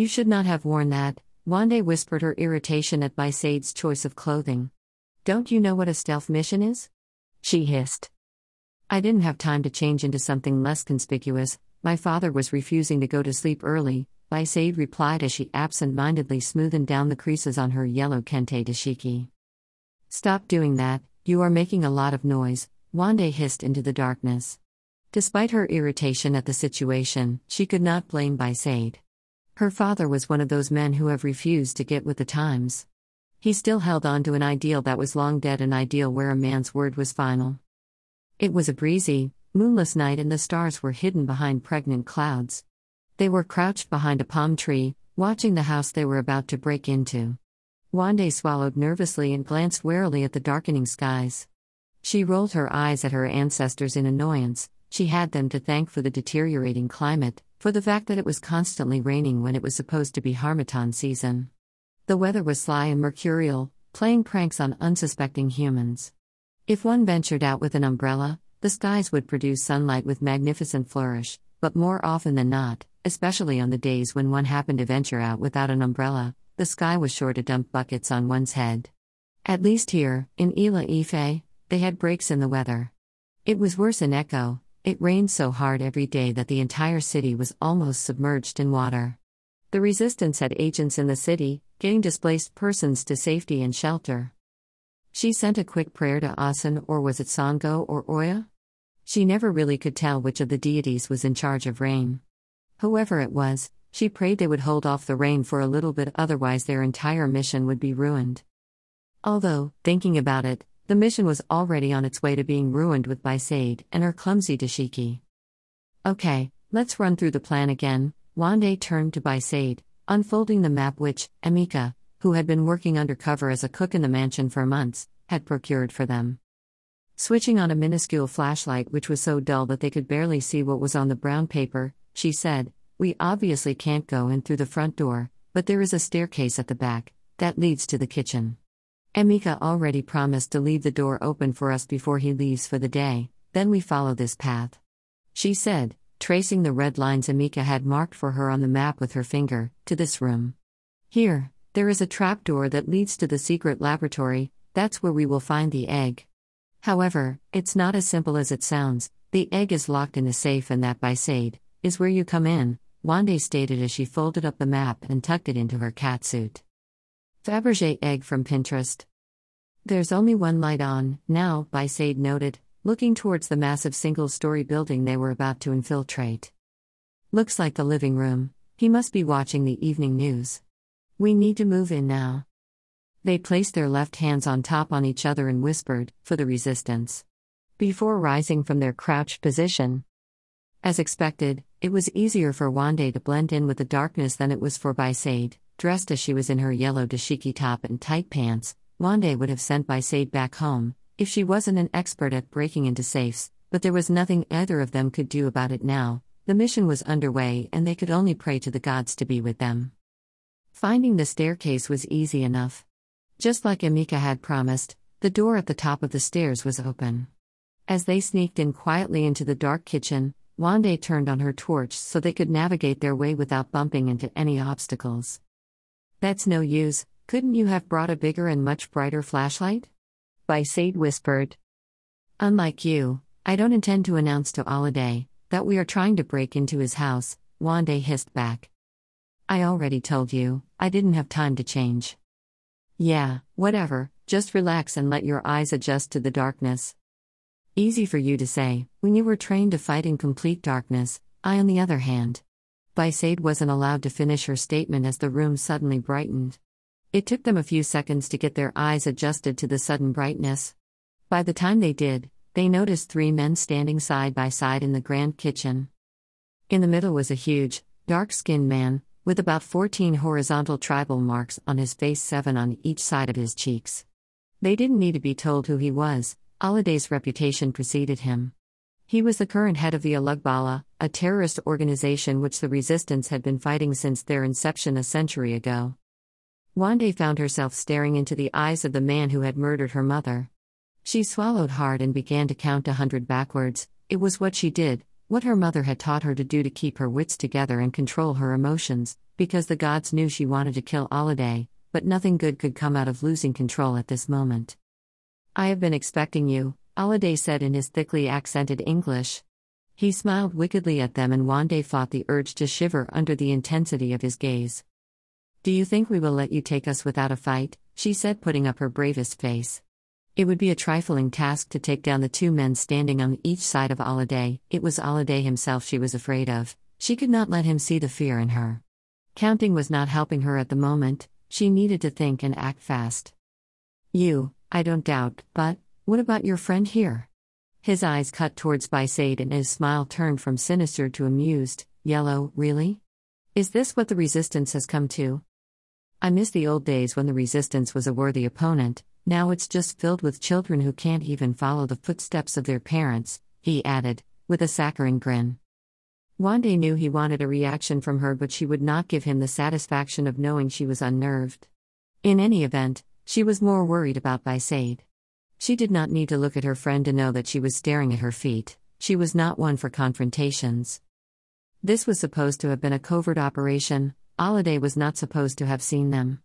You should not have worn that, Wande whispered her irritation at Bysaid's choice of clothing. Don't you know what a stealth mission is? She hissed. I didn't have time to change into something less conspicuous. My father was refusing to go to sleep early, Bysaid replied as she absent mindedly smoothed down the creases on her yellow kente dashiki. Stop doing that, you are making a lot of noise, Wande hissed into the darkness. Despite her irritation at the situation, she could not blame Bysaid. Her father was one of those men who have refused to get with the times. He still held on to an ideal that was long dead, an ideal where a man's word was final. It was a breezy, moonless night and the stars were hidden behind pregnant clouds. They were crouched behind a palm tree, watching the house they were about to break into. Wande swallowed nervously and glanced warily at the darkening skies. She rolled her eyes at her ancestors in annoyance, she had them to thank for the deteriorating climate, for the fact that it was constantly raining when it was supposed to be Harmattan season. The weather was sly and mercurial, playing pranks on unsuspecting humans. If one ventured out with an umbrella, the skies would produce sunlight with magnificent flourish, but more often than not, especially on the days when one happened to venture out without an umbrella, the sky was sure to dump buckets on one's head. At least here, in Ile-Ife, they had breaks in the weather. It was worse in Eko, it rained so hard every day that the entire city was almost submerged in water. The resistance had agents in the city, getting displaced persons to safety and shelter. She sent a quick prayer to Asen, or was it Sango or Oya? She never really could tell which of the deities was in charge of rain. Whoever it was, she prayed they would hold off the rain for a little bit, otherwise, their entire mission would be ruined. Although, thinking about it, the mission was already on its way to being ruined with Bysaid and her clumsy dashiki. Okay, let's run through the plan again. Wande turned to Bysaid, unfolding the map which, Emeka, who had been working undercover as a cook in the mansion for months, had procured for them. Switching on a minuscule flashlight which was so dull that they could barely see what was on the brown paper, she said, We obviously can't go in through the front door, but there is a staircase at the back that leads to the kitchen. Emeka already promised to leave the door open for us before he leaves for the day, then we follow this path. She said, tracing the red lines Emeka had marked for her on the map with her finger, to this room. Here, there is a trapdoor that leads to the secret laboratory, that's where we will find the egg. However, it's not as simple as it sounds, the egg is locked in a safe, and that Bysaid, is where you come in, Wande stated as she folded up the map and tucked it into her catsuit. Fabergé egg from Pinterest. There's only one light on, now, Bysaid noted, looking towards the massive single story building they were about to infiltrate. Looks like the living room, he must be watching the evening news. We need to move in now. They placed their left hands on top on each other and whispered, for the resistance. Before rising from their crouched position, as expected, it was easier for Wande to blend in with the darkness than it was for Bysaid. Dressed as she was in her yellow dashiki top and tight pants, Wande would have sent Bysaid back home, if she wasn't an expert at breaking into safes, but there was nothing either of them could do about it now. The mission was underway and they could only pray to the gods to be with them. Finding the staircase was easy enough. Just like Emeka had promised, the door at the top of the stairs was open. As they sneaked in quietly into the dark kitchen, Wande turned on her torch so they could navigate their way without bumping into any obstacles. That's no use, couldn't you have brought a bigger and much brighter flashlight? Bysaid whispered. Unlike you, I don't intend to announce to Alade that we are trying to break into his house, Wande hissed back. I already told you, I didn't have time to change. Yeah, whatever, just relax and let your eyes adjust to the darkness. Easy for you to say, when you were trained to fight in complete darkness, I, on the other hand. Bysaid wasn't allowed to finish her statement as the room suddenly brightened. It took them a few seconds to get their eyes adjusted to the sudden brightness. By the time they did, they noticed three men standing side by side in the grand kitchen. In the middle was a huge, dark skinned man, with about 14 horizontal tribal marks on his face, seven on each side of his cheeks. They didn't need to be told who he was, Alade's reputation preceded him. He was the current head of the Alugbala, a terrorist organization which the resistance had been fighting since their inception a century ago. Wande found herself staring into the eyes of the man who had murdered her mother. She swallowed hard and began to count a hundred backwards. It was what she did, what her mother had taught her to do to keep her wits together and control her emotions, because the gods knew she wanted to kill Alade, but nothing good could come out of losing control at this moment. I have been expecting you, Alade said in his thickly accented English. He smiled wickedly at them, and Wande fought the urge to shiver under the intensity of his gaze. Do you think we will let you take us without a fight? she said, putting up her bravest face. It would be a trifling task to take down the two men standing on each side of Alade. It was Alade himself she was afraid of. She could not let him see the fear in her. Counting was not helping her at the moment, she needed to think and act fast. You, I don't doubt, but what about your friend here? His eyes cut towards Bysaid and his smile turned from sinister to amused. Yellow, really? Is this what the resistance has come to? I miss the old days when the resistance was a worthy opponent, now it's just filled with children who can't even follow the footsteps of their parents, he added, with a saccharine grin. Wande knew he wanted a reaction from her, but she would not give him the satisfaction of knowing she was unnerved. In any event, she was more worried about Bysaid. She did not need to look at her friend to know that she was staring at her feet, she was not one for confrontations. This was supposed to have been a covert operation, Alade was not supposed to have seen them.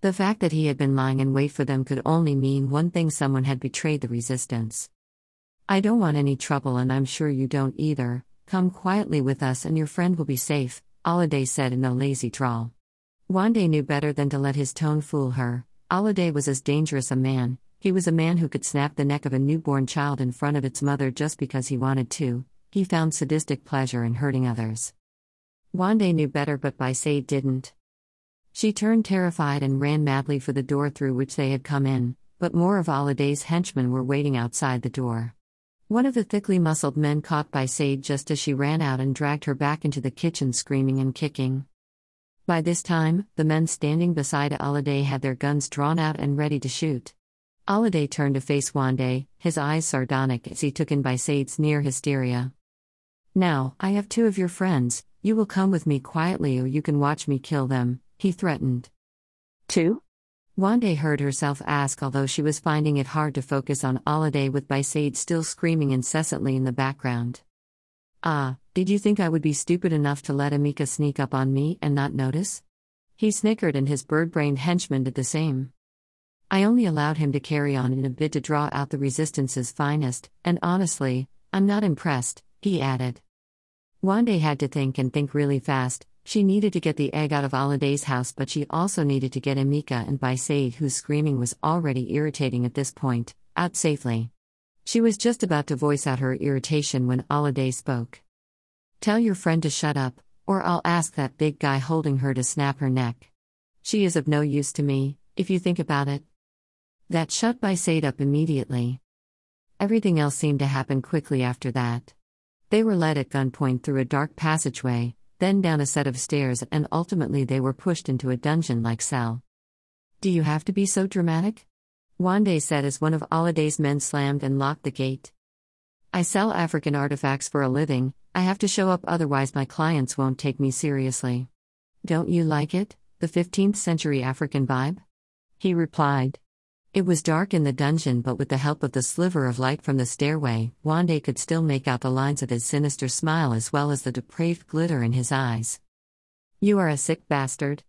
The fact that he had been lying in wait for them could only mean one thing someone had betrayed the resistance. I don't want any trouble, and I'm sure you don't either. Come quietly with us, and your friend will be safe, Alade said in a lazy drawl. Wande knew better than to let his tone fool her. Alade was as dangerous a man, he was a man who could snap the neck of a newborn child in front of its mother just because he wanted to. He found sadistic pleasure in hurting others. Wande knew better, but Bysaid didn't. She turned terrified and ran madly for the door through which they had come in, but more of Alade's henchmen were waiting outside the door. One of the thickly muscled men caught Bysaid just as she ran out and dragged her back into the kitchen, screaming and kicking. By this time, the men standing beside Alade had their guns drawn out and ready to shoot. Alade turned to face Wande, his eyes sardonic as he took in Bysaid's near hysteria. Now, I have two of your friends, you will come with me quietly or you can watch me kill them, he threatened. Two? Wande heard herself ask, although she was finding it hard to focus on Alade with Bysaid still screaming incessantly in the background. Ah, did you think I would be stupid enough to let Emeka sneak up on me and not notice? He snickered, and his bird brained henchman did the same. I only allowed him to carry on in a bid to draw out the resistance's finest, and honestly, I'm not impressed, he added. Wande had to think and think really fast, she needed to get the egg out of Alade's house, but she also needed to get Emeka and Bysaid, whose screaming was already irritating at this point, out safely. She was just about to voice out her irritation when Alade spoke. Tell your friend to shut up, or I'll ask that big guy holding her to snap her neck. She is of no use to me, if you think about it. That shut Bysaid up immediately. Everything else seemed to happen quickly after that. They were led at gunpoint through a dark passageway, then down a set of stairs, and ultimately they were pushed into a dungeon like cell. Do you have to be so dramatic? Wande said as one of Alade's men slammed and locked the gate. I sell African artifacts for a living, I have to show up, otherwise, my clients won't take me seriously. Don't you like it, the 15th century African vibe? He replied. It was dark in the dungeon, but with the help of the sliver of light from the stairway, Wande could still make out the lines of his sinister smile as well as the depraved glitter in his eyes. You are a sick bastard.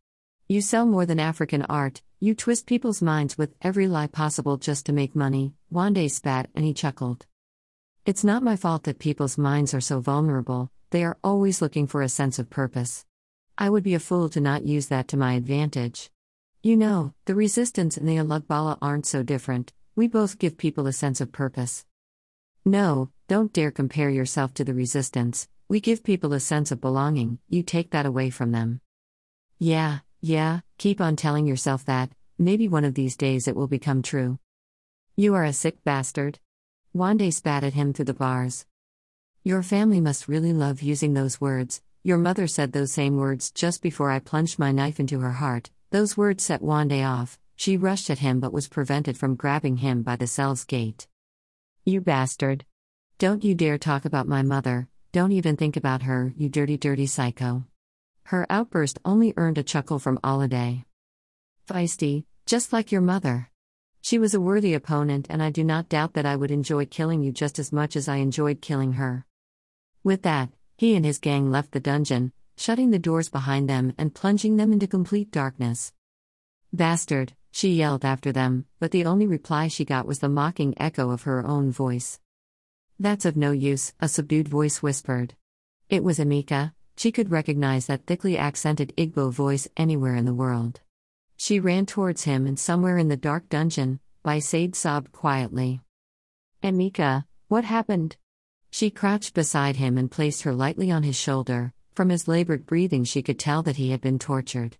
You sell more than African art, you twist people's minds with every lie possible just to make money. Wande spat and he chuckled. It's not my fault that people's minds are so vulnerable, they are always looking for a sense of purpose. I would be a fool to not use that to my advantage. You know, the resistance and the Alugbala aren't so different, we both give people a sense of purpose. No, don't dare compare yourself to the resistance, we give people a sense of belonging, you take that away from them. Yeah, yeah, keep on telling yourself that, maybe one of these days it will become true. You are a sick bastard. Wande spat at him through the bars. Your family must really love using those words. Your mother said those same words just before I plunged my knife into her heart. Those words set Wande off. She rushed at him but was prevented from grabbing him by the cell's gate. You bastard. Don't you dare talk about my mother, don't even think about her, you dirty, dirty psycho. Her outburst only earned a chuckle from Alade. Feisty, just like your mother. She was a worthy opponent, and I do not doubt that I would enjoy killing you just as much as I enjoyed killing her. With that, he and his gang left the dungeon, shutting the doors behind them and plunging them into complete darkness. Bastard, she yelled after them, but the only reply she got was the mocking echo of her own voice. That's of no use, a subdued voice whispered. It was Emeka, she could recognize that thickly accented Igbo voice anywhere in the world. She ran towards him, and somewhere in the dark dungeon, Bisaid sobbed quietly. Emeka, what happened? She crouched beside him and placed her lightly on his shoulder. From his labored breathing, she could tell that he had been tortured.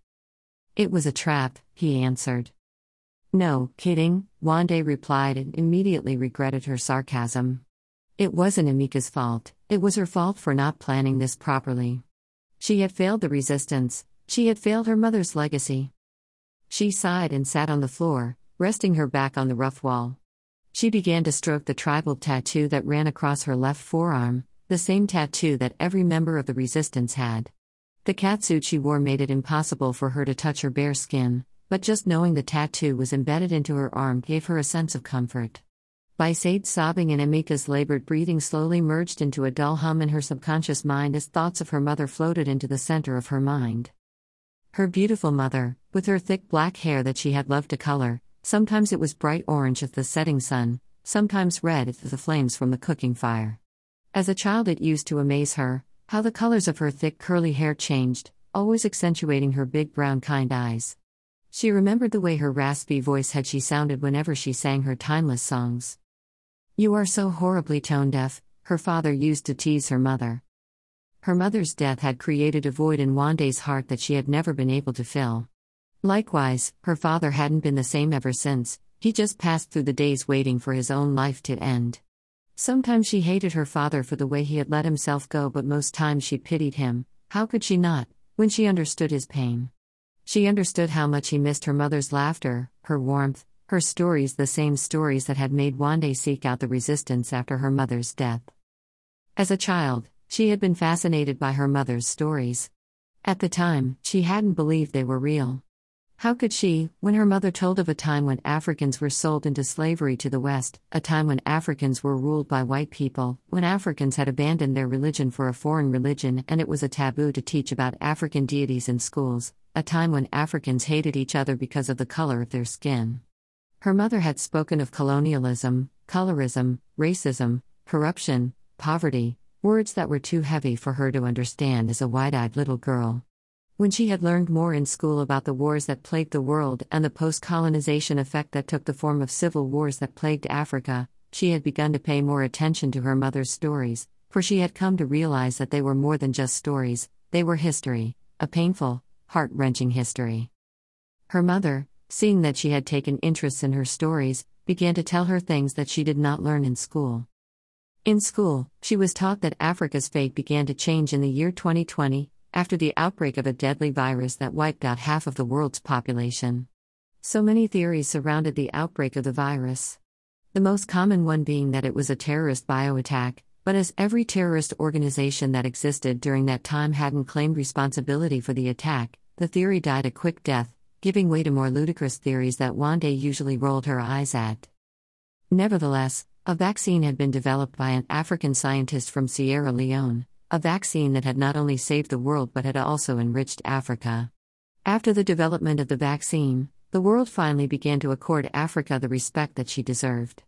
It was a trap, he answered. No, kidding, Wande replied and immediately regretted her sarcasm. It wasn't Emeka's fault, it was her fault for not planning this properly. She had failed the resistance, she had failed her mother's legacy. She sighed and sat on the floor, resting her back on the rough wall. She began to stroke the tribal tattoo that ran across her left forearm, the same tattoo that every member of the resistance had. The catsuit she wore made it impossible for her to touch her bare skin, but just knowing the tattoo was embedded into her arm gave her a sense of comfort. Bisaid's sobbing and Emeka's labored breathing slowly merged into a dull hum in her subconscious mind as thoughts of her mother floated into the center of her mind. Her beautiful mother, with her thick black hair that she had loved to color, Sometimes it was bright orange as the setting sun, sometimes red as the flames from the cooking fire. As a child, it used to amaze her how the colors of her thick curly hair changed, always accentuating her big brown kind eyes. She remembered the way her raspy voice had she sounded whenever she sang her timeless songs. You are so horribly tone deaf, her father used to tease her mother. Her mother's death had created a void in Wande's heart that she had never been able to fill. Likewise, her father hadn't been the same ever since, he just passed through the days waiting for his own life to end. Sometimes she hated her father for the way he had let himself go, but most times she pitied him. How could she not, when she understood his pain? She understood how much he missed her mother's laughter, her warmth, her stories, the same stories that had made Wande seek out the resistance after her mother's death. As a child, she had been fascinated by her mother's stories. At the time, she hadn't believed they were real. How could she, when her mother told of a time when Africans were sold into slavery to the West, a time when Africans were ruled by white people, when Africans had abandoned their religion for a foreign religion and it was a taboo to teach about African deities in schools, a time when Africans hated each other because of the color of their skin? Her mother had spoken of colonialism, colorism, racism, corruption, poverty, words that were too heavy for her to understand as a wide eyed little girl. When she had learned more in school about the wars that plagued the world and the post colonization effect that took the form of civil wars that plagued Africa, she had begun to pay more attention to her mother's stories, for she had come to realize that they were more than just stories, they were history, a painful, heart wrenching history. Her mother, seeing that she had taken interest in her stories, began to tell her things that she did not learn in school. In school, she was taught that Africa's fate began to change in the year 2020, after the outbreak of a deadly virus that wiped out half of the world's population. So many theories surrounded the outbreak of the virus. The most common one being that it was a terrorist bioattack, but as every terrorist organization that existed during that time hadn't claimed responsibility for the attack, the theory died a quick death, giving way to more ludicrous theories that Wande usually rolled her eyes at. Nevertheless, a vaccine had been developed by an African scientist from Sierra Leone, a vaccine that had not only saved the world but had also enriched Africa. After the development of the vaccine, the world finally began to accord Africa the respect that she deserved.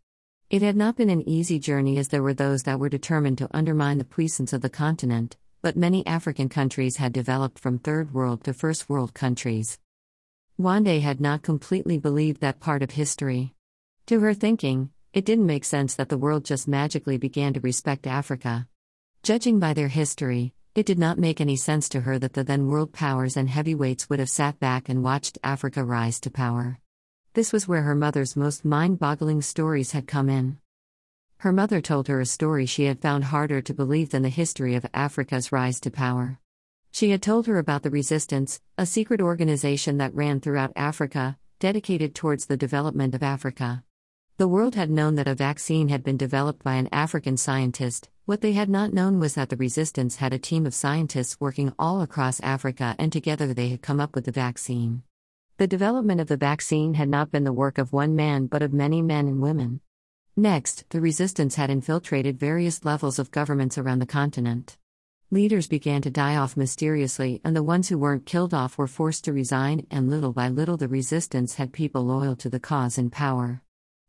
It had not been an easy journey as there were those that were determined to undermine the puissance of the continent, but many African countries had developed from third world to first world countries. Wande had not completely believed that part of history. To her thinking, it didn't make sense that the world just magically began to respect Africa. Judging by their history, it did not make any sense to her that the then world powers and heavyweights would have sat back and watched Africa rise to power. This was where her mother's most mind boggling stories had come in. Her mother told her a story she had found harder to believe than the history of Africa's rise to power. She had told her about the Resistance, a secret organization that ran throughout Africa, dedicated towards the development of Africa. The world had known that a vaccine had been developed by an African scientist, what they had not known was that the resistance had a team of scientists working all across Africa and together they had come up with the vaccine. The development of the vaccine had not been the work of one man but of many men and women. Next, the resistance had infiltrated various levels of governments around the continent. Leaders began to die off mysteriously, and the ones who weren't killed off were forced to resign, and little by little the resistance had people loyal to the cause in power.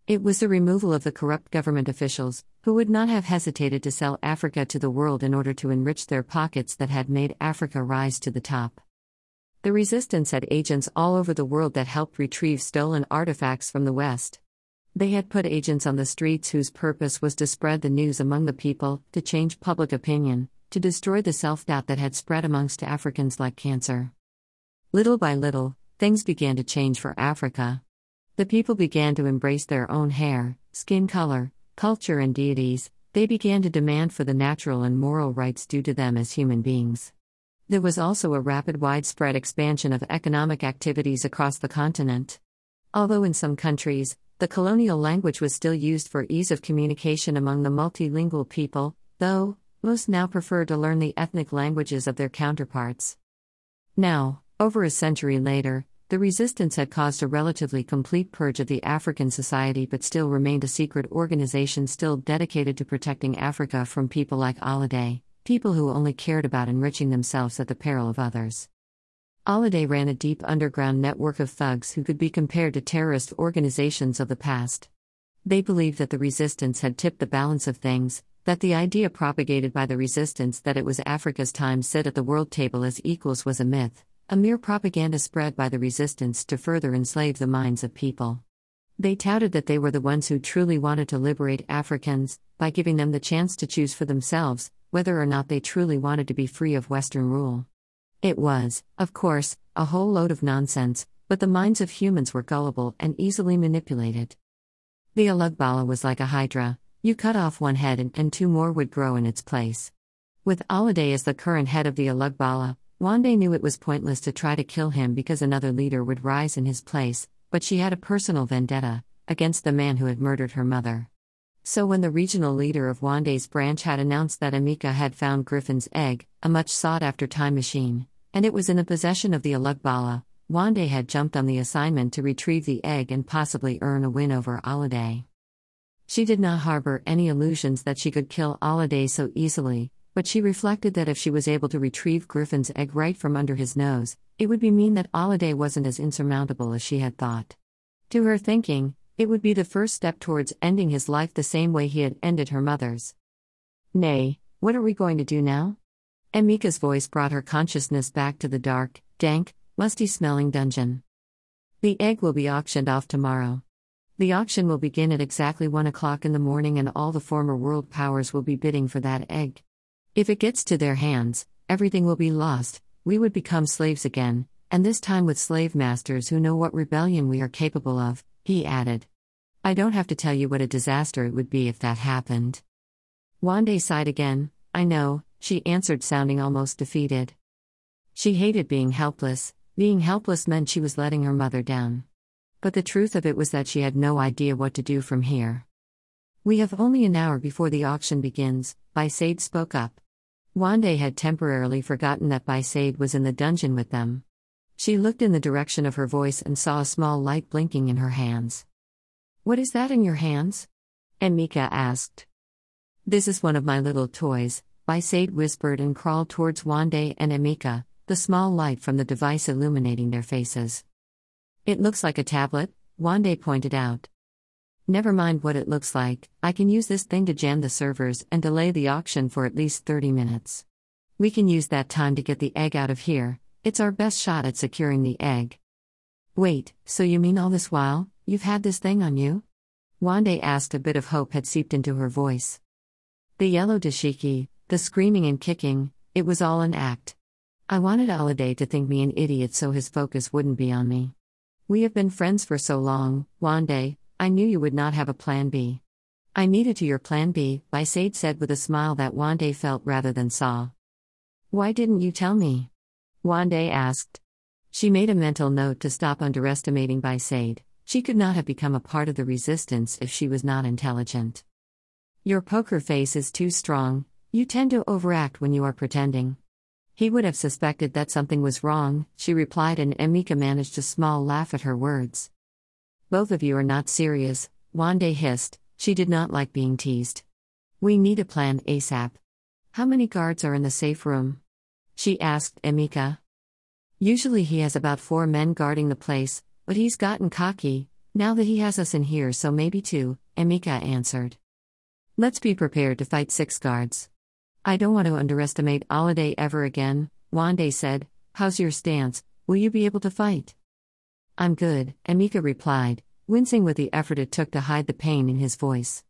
It was the removal of the corrupt government officials, who would not have hesitated to sell Africa to the world in order to enrich their pockets, that had made Africa rise to the top. The resistance had agents all over the world that helped retrieve stolen artifacts from the West. They had put agents on the streets whose purpose was to spread the news among the people, to change public opinion, to destroy the self doubt that had spread amongst Africans like cancer. Little by little, things began to change for Africa. The people began to embrace their own hair, skin color, culture, and deities, they began to demand for the natural and moral rights due to them as human beings. There was also a rapid widespread expansion of economic activities across the continent. Although in some countries, the colonial language was still used for ease of communication among the multilingual people, though, most now prefer to learn the ethnic languages of their counterparts. Now, over a century later, the resistance had caused a relatively complete purge of the African society but still remained a secret organization still dedicated to protecting Africa from people like Alade, people who only cared about enriching themselves at the peril of others. Alade ran a deep underground network of thugs who could be compared to terrorist organizations of the past. They believed that the resistance had tipped the balance of things, that the idea propagated by the resistance that it was Africa's time sit at the world table as equals was a myth, a mere propaganda spread by the resistance to further enslave the minds of people. They touted that they were the ones who truly wanted to liberate Africans, by giving them the chance to choose for themselves whether or not they truly wanted to be free of Western rule. It was, of course, a whole load of nonsense, but the minds of humans were gullible and easily manipulated. The Alugbala was like a hydra you cut off one head and, and two more would grow in its place. With Alade as the current head of the Alugbala, Wande knew it was pointless to try to kill him because another leader would rise in his place, but she had a personal vendetta against the man who had murdered her mother. So, when the regional leader of Wande's branch had announced that Emeka had found Griffin's egg, a much sought after time machine, and it was in the possession of the Alugbala, Wande had jumped on the assignment to retrieve the egg and possibly earn a win over Alade. She did not harbor any illusions that she could kill Alade so easily, but she reflected that if she was able to retrieve Griffin's egg right from under his nose, it would be mean that Alade wasn't as insurmountable as she had thought. To her thinking, it would be the first step towards ending his life the same way he had ended her mother's. Nay, what are we going to do now? Emeka's voice brought her consciousness back to the dark, dank, musty smelling dungeon. The egg will be auctioned off tomorrow. The auction will begin at exactly 1 o'clock in the morning, and all the former world powers will be bidding for that egg. If it gets to their hands, everything will be lost, we would become slaves again, and this time with slave masters who know what rebellion we are capable of, he added. I don't have to tell you what a disaster it would be if that happened. Wande sighed again, I know, she answered, sounding almost defeated. She hated being helpless, being helpless meant she was letting her mother down. But the truth of it was that she had no idea what to do from here. We have only an hour before the auction begins, Bisaid spoke up. Wande had temporarily forgotten that Bisaid was in the dungeon with them. She looked in the direction of her voice and saw a small light blinking in her hands. What is that in your hands? Emeka asked. This is one of my little toys, Bisaid whispered and crawled towards Wande and Emeka, the small light from the device illuminating their faces. It looks like a tablet, Wande pointed out. Never mind what it looks like, I can use this thing to jam the servers and delay the auction for at least 30 minutes. We can use that time to get the egg out of here, it's our best shot at securing the egg. Wait, so you mean all this while, you've had this thing on you? Wande asked, a bit of hope had seeped into her voice. The yellow dashiki, the screaming and kicking, it was all an act. I wanted Alade to think me an idiot so his focus wouldn't be on me. We have been friends for so long, Wande, I knew you would not have a plan B. I needed to your plan B, Bisaid said with a smile that Wande felt rather than saw. Why didn't you tell me? Wande asked. She made a mental note to stop underestimating Bisaid. She could not have become a part of the resistance if she was not intelligent. Your poker face is too strong, you tend to overact when you are pretending. He would have suspected that something was wrong, she replied, and Emeka managed a small laugh at her words. Both of you are not serious, Wande hissed, She did not like being teased. We need a plan ASAP. How many guards are in the safe room? She asked Emeka. Usually he has about four men guarding the place, but he's gotten cocky, now that he has us in here, so maybe two, Emeka answered. Let's be prepared to fight six guards. I don't want to underestimate Alade ever again, Wande said. How's your stance? Will you be able to fight? I'm good, Emeka replied, wincing with the effort it took to hide the pain in his voice.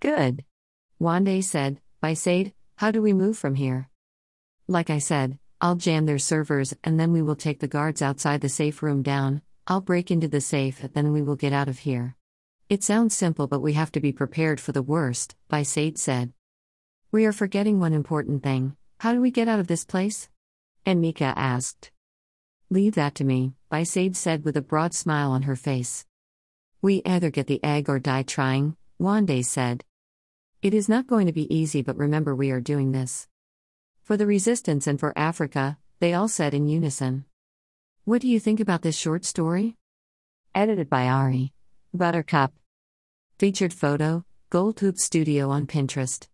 Good. Wande said, By Said, how do we move from here? Like I said, I'll jam their servers and then we will take the guards outside the safe room down. I'll break into the safe and then we will get out of here. It sounds simple, but we have to be prepared for the worst, By Said. We are forgetting one important thing. How do we get out of this place? Emeka asked. Leave that to me, By Said with a broad smile on her face. We either get the egg or die trying, Wande said. It is not going to be easy, but remember we are doing this. For the resistance and for Africa, they all said in unison. What do you think about this short story? Edited by Ari. Buttercup. Featured photo, Goldtube Studio on Pinterest.